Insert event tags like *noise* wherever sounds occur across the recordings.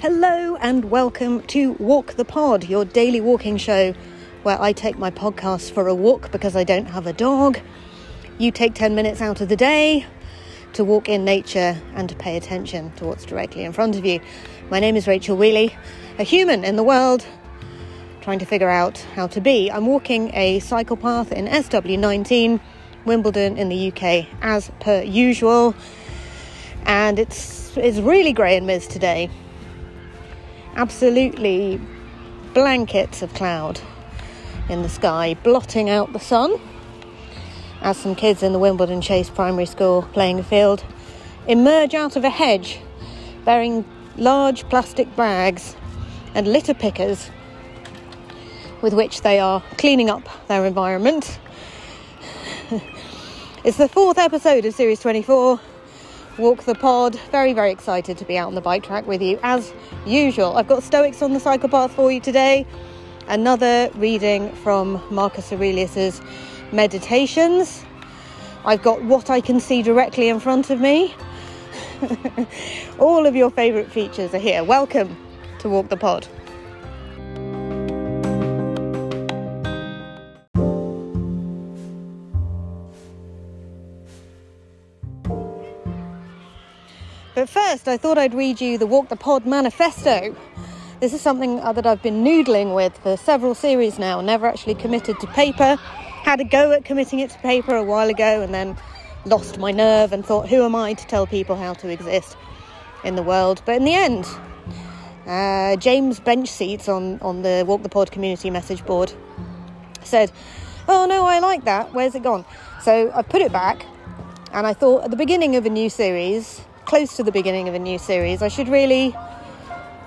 Hello and welcome to Walk the Pod, your daily walking show where I take my podcast for a walk because I don't have a dog. You take 10 minutes out of the day to walk in nature and to pay attention to what's directly in front of you. My name is Rachel Wheeley, a human in the world trying to figure out how to be. I'm walking a cycle path in SW19, Wimbledon in the UK, as per usual, and it's it's really grey and mist today absolutely blankets of cloud in the sky, blotting out the sun. As some kids in the Wimbledon Chase Primary School playing a field emerge out of a hedge bearing large plastic bags and litter pickers with which they are cleaning up their environment. *laughs* it's the fourth episode of Series 24 walk the pod. Very, very excited to be out on the bike track with you as usual. I've got Stoics on the cycle path for you today. Another reading from Marcus Aurelius's Meditations. I've got what I can see directly in front of me. *laughs* All of your favourite features are here. Welcome to Walk the Pod. First, I thought I'd read you the Walk the Pod manifesto. This is something that I've been noodling with for several series now, never actually committed to paper. Had a go at committing it to paper a while ago and then lost my nerve and thought, who am I to tell people how to exist in the world? But in the end, uh, James Benchseats on, on the Walk the Pod community message board said, Oh no, I like that. Where's it gone? So I put it back and I thought at the beginning of a new series, close to the beginning of a new series, I should really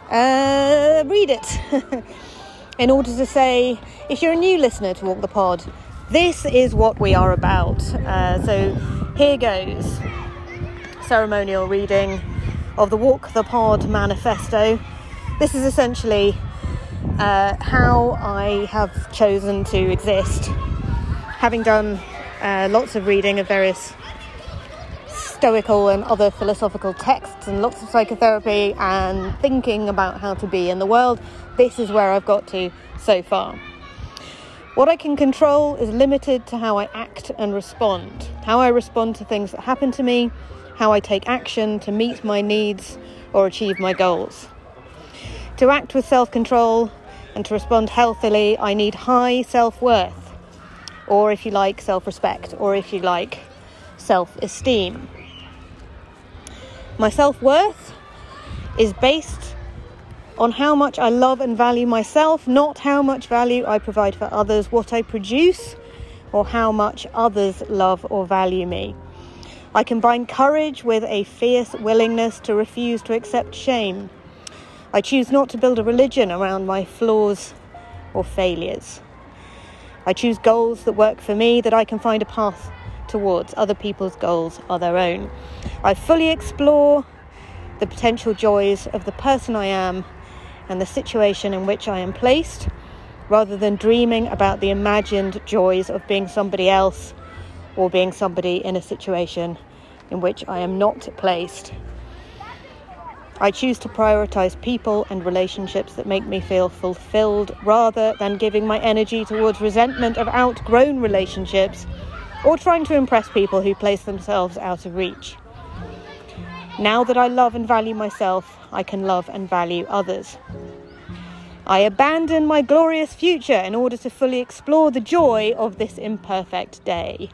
uh, read it *laughs* in order to say, if you're a new listener to Walk the Pod, this is what we are about. Uh, so here goes ceremonial reading of the Walk the Pod manifesto. This is essentially uh, how I have chosen to exist, having done uh, lots of reading of various stoical and other philosophical texts and lots of psychotherapy and thinking about how to be in the world, this is where I've got to so far. What I can control is limited to how I act and respond, how I respond to things that happen to me, how I take action to meet my needs or achieve my goals. To act with self control and to respond healthily, I need high self worth, or if you like, self respect, or if you like, self esteem. My self worth is based on how much I love and value myself, not how much value I provide for others, what I produce, or how much others love or value me. I combine courage with a fierce willingness to refuse to accept shame. I choose not to build a religion around my flaws or failures. I choose goals that work for me, that I can find a path towards. Other people's goals are their own. I fully explore the potential joys of the person I am and the situation in which I am placed, rather than dreaming about the imagined joys of being somebody else or being somebody in a situation in which I am not placed. I choose to prioritize people and relationships that make me feel fulfilled rather than giving my energy towards resentment of outgrown relationships or trying to impress people who place themselves out of reach. Now that I love and value myself, I can love and value others. I abandon my glorious future in order to fully explore the joy of this imperfect day.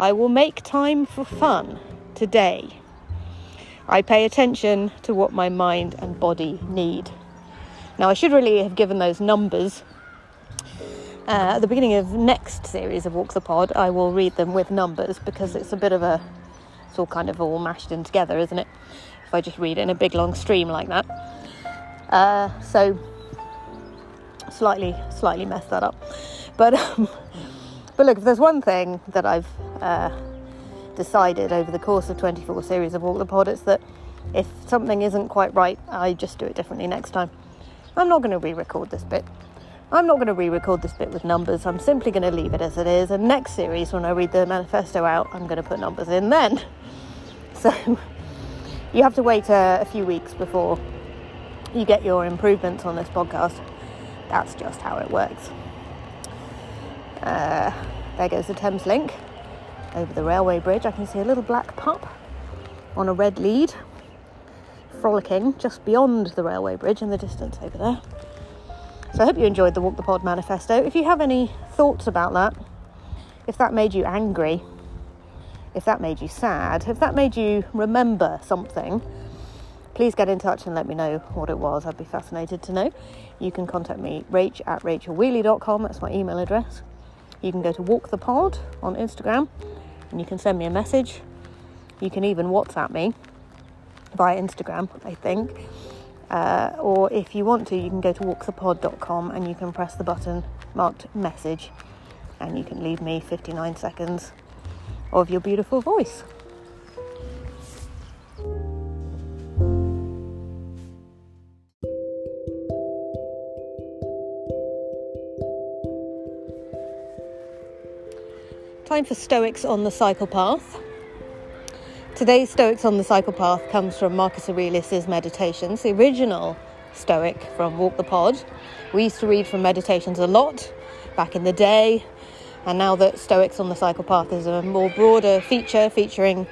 I will make time for fun today. I pay attention to what my mind and body need. Now, I should really have given those numbers uh, at the beginning of next series of Walk the Pod, I will read them with numbers because it's a bit of a, it's all kind of all mashed in together, isn't it? If I just read it in a big long stream like that. Uh, so, slightly, slightly messed that up. But, um, *laughs* but look, if there's one thing that I've uh, decided over the course of 24 series of Walk the Pod, it's that if something isn't quite right, I just do it differently next time. I'm not going to re record this bit I'm not going to re record this bit with numbers, I'm simply going to leave it as it is. And next series, when I read the manifesto out, I'm going to put numbers in then. *laughs* So you have to wait a, a few weeks before you get your improvements on this podcast. That's just how it works. Uh, there goes the Thameslink over the railway bridge. I can see a little black pup on a red lead, frolicking just beyond the railway bridge in the distance over there. So I hope you enjoyed the Walk the Pod manifesto. If you have any thoughts about that, if that made you angry, if that made you sad, if that made you remember something, please get in touch and let me know what it was. I'd be fascinated to know. You can contact me, rach at rachelwheeley.com, that's my email address. You can go to Walk the Pod on Instagram and you can send me a message. You can even WhatsApp me via Instagram, I think. Uh, or if you want to, you can go to walkthepod.com and you can press the button marked message and you can leave me 59 seconds of your beautiful voice. Time for Stoics on the Cycle Path. Today's Stoics on the Cycle Path comes from Marcus Aurelius' Meditations, the original Stoic from Walk the Pod. We used to read from Meditations a lot back in the day, and now that Stoics on the Cycle Path is a more broader feature featuring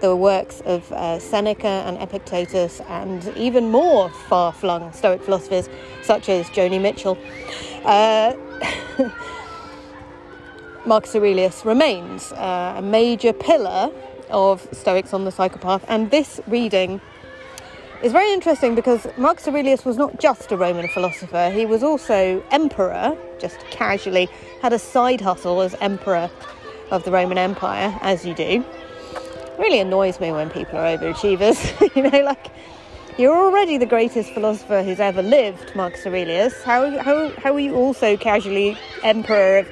the works of uh, Seneca and Epictetus and even more far flung Stoic philosophers such as Joni Mitchell. Uh, *laughs* Marcus Aurelius remains uh, a major pillar of Stoics on the Psychopath. And this reading is very interesting because Marcus Aurelius was not just a Roman philosopher, he was also emperor, just casually, had a side hustle as emperor of the Roman Empire, as you do. It really annoys me when people are overachievers, *laughs* you know, like. You're already the greatest philosopher who's ever lived, Marcus Aurelius. How, how, how are you also casually emperor of.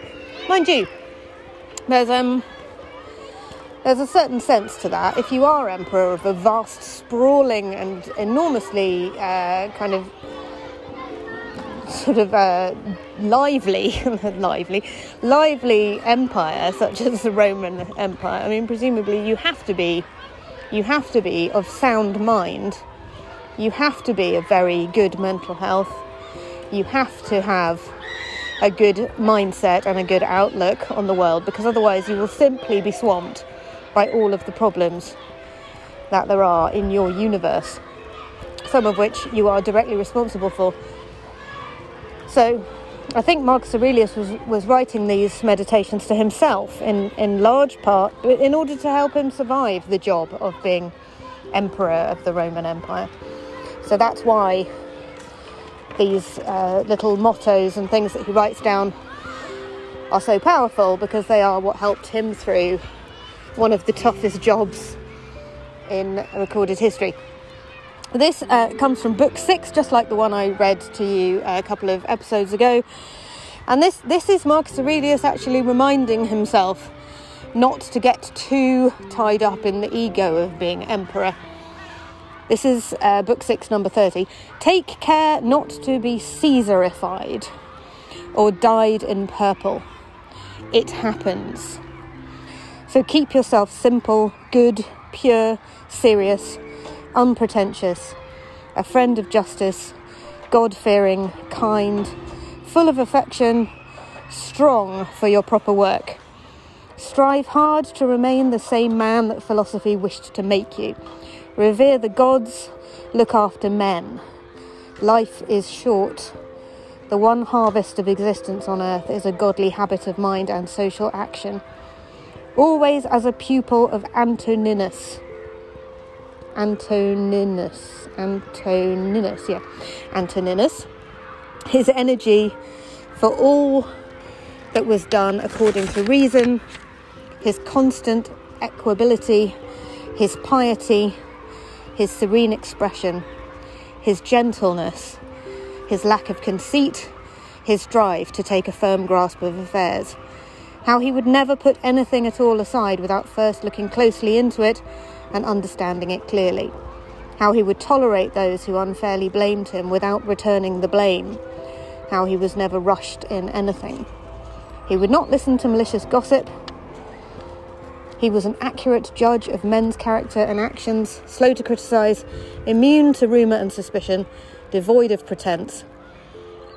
Mind you, there's um there's a certain sense to that. If you are emperor of a vast, sprawling, and enormously uh, kind of sort of uh, lively, *laughs* lively, lively empire such as the Roman Empire, I mean, presumably you have to be, you have to be of sound mind. You have to be of very good mental health. You have to have a good mindset and a good outlook on the world because otherwise you will simply be swamped by all of the problems that there are in your universe, some of which you are directly responsible for. So, I think Marcus Aurelius was, was writing these meditations to himself in, in large part in order to help him survive the job of being emperor of the Roman Empire. So that's why these uh, little mottos and things that he writes down are so powerful because they are what helped him through one of the toughest jobs in recorded history. This uh, comes from book six, just like the one I read to you a couple of episodes ago. And this, this is Marcus Aurelius actually reminding himself not to get too tied up in the ego of being emperor. This is uh, book six, number 30. Take care not to be Caesarified or dyed in purple. It happens. So keep yourself simple, good, pure, serious, unpretentious, a friend of justice, God fearing, kind, full of affection, strong for your proper work. Strive hard to remain the same man that philosophy wished to make you. Revere the gods, look after men. Life is short. The one harvest of existence on earth is a godly habit of mind and social action always as a pupil of Antoninus. Antoninus, Antoninus, yeah, Antoninus. His energy for all that was done according to reason, his constant equability, his piety, his serene expression, his gentleness, his lack of conceit, his drive to take a firm grasp of affairs how he would never put anything at all aside without first looking closely into it and understanding it clearly, how he would tolerate those who unfairly blamed him without returning the blame, how he was never rushed in anything. He would not listen to malicious gossip. He was an accurate judge of men's character and actions, slow to criticise, immune to rumour and suspicion, devoid of pretense,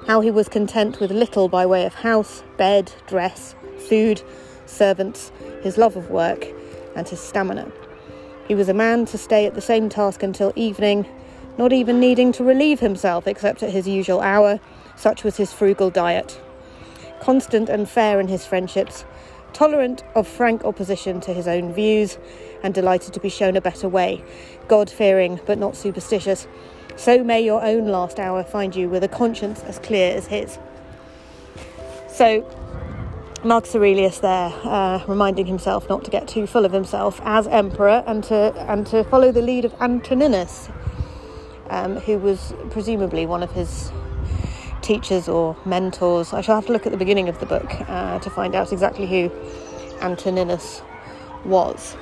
how he was content with little by way of house, bed, dress, food, servants, his love of work, and his stamina. He was a man to stay at the same task until evening, not even needing to relieve himself except at his usual hour, such was his frugal diet. Constant and fair in his friendships, tolerant of frank opposition to his own views, and delighted to be shown a better way, God fearing but not superstitious. So may your own last hour find you with a conscience as clear as his. So, Marcus Aurelius there, uh, reminding himself not to get too full of himself as emperor and to and to follow the lead of Antoninus, um, who was presumably one of his teachers or mentors. I shall have to look at the beginning of the book uh, to find out exactly who Antoninus was.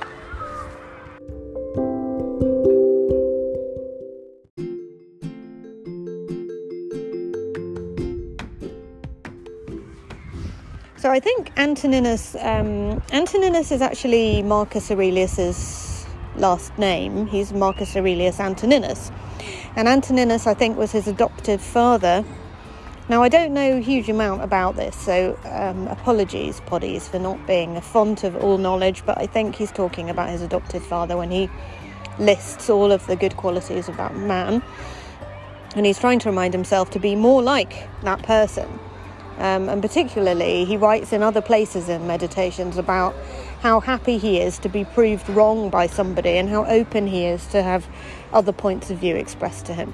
I think Antoninus um, Antoninus is actually Marcus Aurelius's last name. He's Marcus Aurelius Antoninus, and Antoninus I think was his adoptive father. Now I don't know a huge amount about this, so um, apologies, Poddies, for not being a font of all knowledge. But I think he's talking about his adoptive father when he lists all of the good qualities of that man, and he's trying to remind himself to be more like that person. Um, and particularly, he writes in other places in Meditations about how happy he is to be proved wrong by somebody and how open he is to have other points of view expressed to him.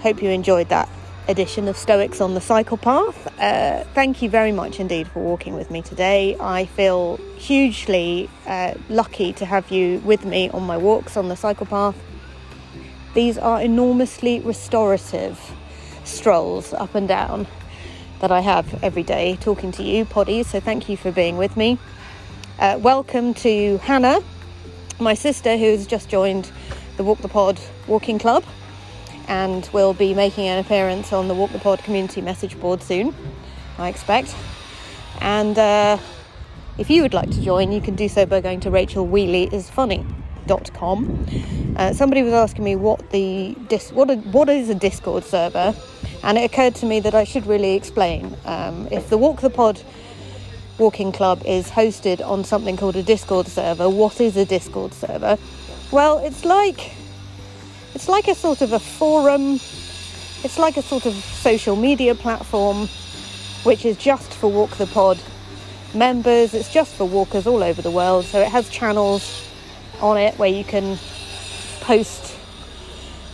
Hope you enjoyed that edition of Stoics on the Cycle Path. Uh, thank you very much indeed for walking with me today. I feel hugely uh, lucky to have you with me on my walks on the cycle path. These are enormously restorative strolls up and down that I have every day talking to you, Poddies. So thank you for being with me. Uh, welcome to Hannah, my sister, who's just joined the Walk the Pod Walking Club and will be making an appearance on the Walk the Pod community message board soon, I expect. And uh, if you would like to join, you can do so by going to rachelwheeleyisfunny.com. Uh, somebody was asking me what the dis- what a, what is a Discord server, and it occurred to me that I should really explain. Um, if the Walk the Pod Walking Club is hosted on something called a Discord server, what is a Discord server? Well, it's like it's like a sort of a forum. It's like a sort of social media platform, which is just for Walk the Pod members. It's just for walkers all over the world. So it has channels on it where you can post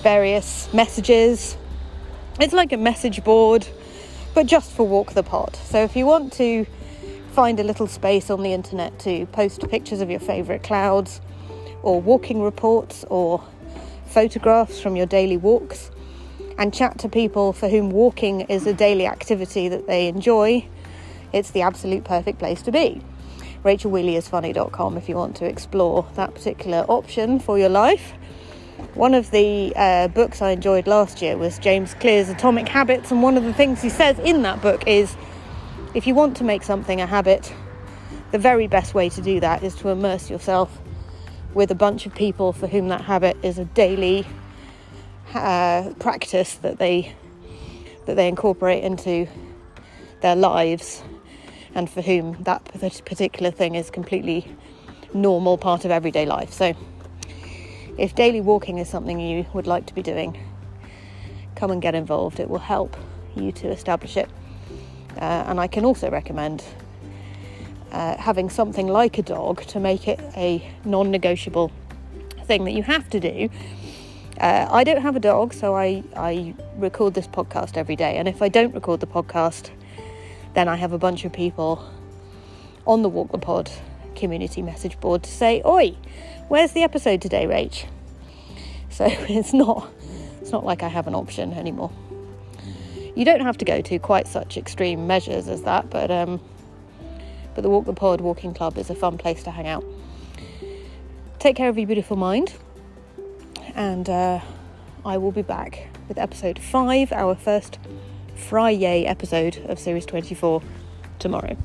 various messages it's like a message board, but just for Walk the Pod. So if you want to find a little space on the internet to post pictures of your favourite clouds, or walking reports, or photographs from your daily walks, and chat to people for whom walking is a daily activity that they enjoy, it's the absolute perfect place to be. RachelWheeleyIsFunny.com if you want to explore that particular option for your life. One of the uh, books I enjoyed last year was James Clear's Atomic Habits, and one of the things he says in that book is if you want to make something a habit, the very best way to do that is to immerse yourself with a bunch of people for whom that habit is a daily uh, practice that they that they incorporate into their lives, and for whom that particular thing is completely normal part of everyday life. So if daily walking is something you would like to be doing, come and get involved. It will help you to establish it. Uh, and I can also recommend uh, having something like a dog to make it a non negotiable thing that you have to do. Uh, I don't have a dog, so I, I record this podcast every day. And if I don't record the podcast, then I have a bunch of people on the Walk the Pod community message board to say, Oi, where's the episode today, Rach? So *laughs* it's not it's not like I have an option anymore. You don't have to go to quite such extreme measures as that, but um, but the Walk the Pod Walking Club is a fun place to hang out. Take care of your beautiful mind, and uh, I will be back with episode five, our first Friday episode of series 24 tomorrow.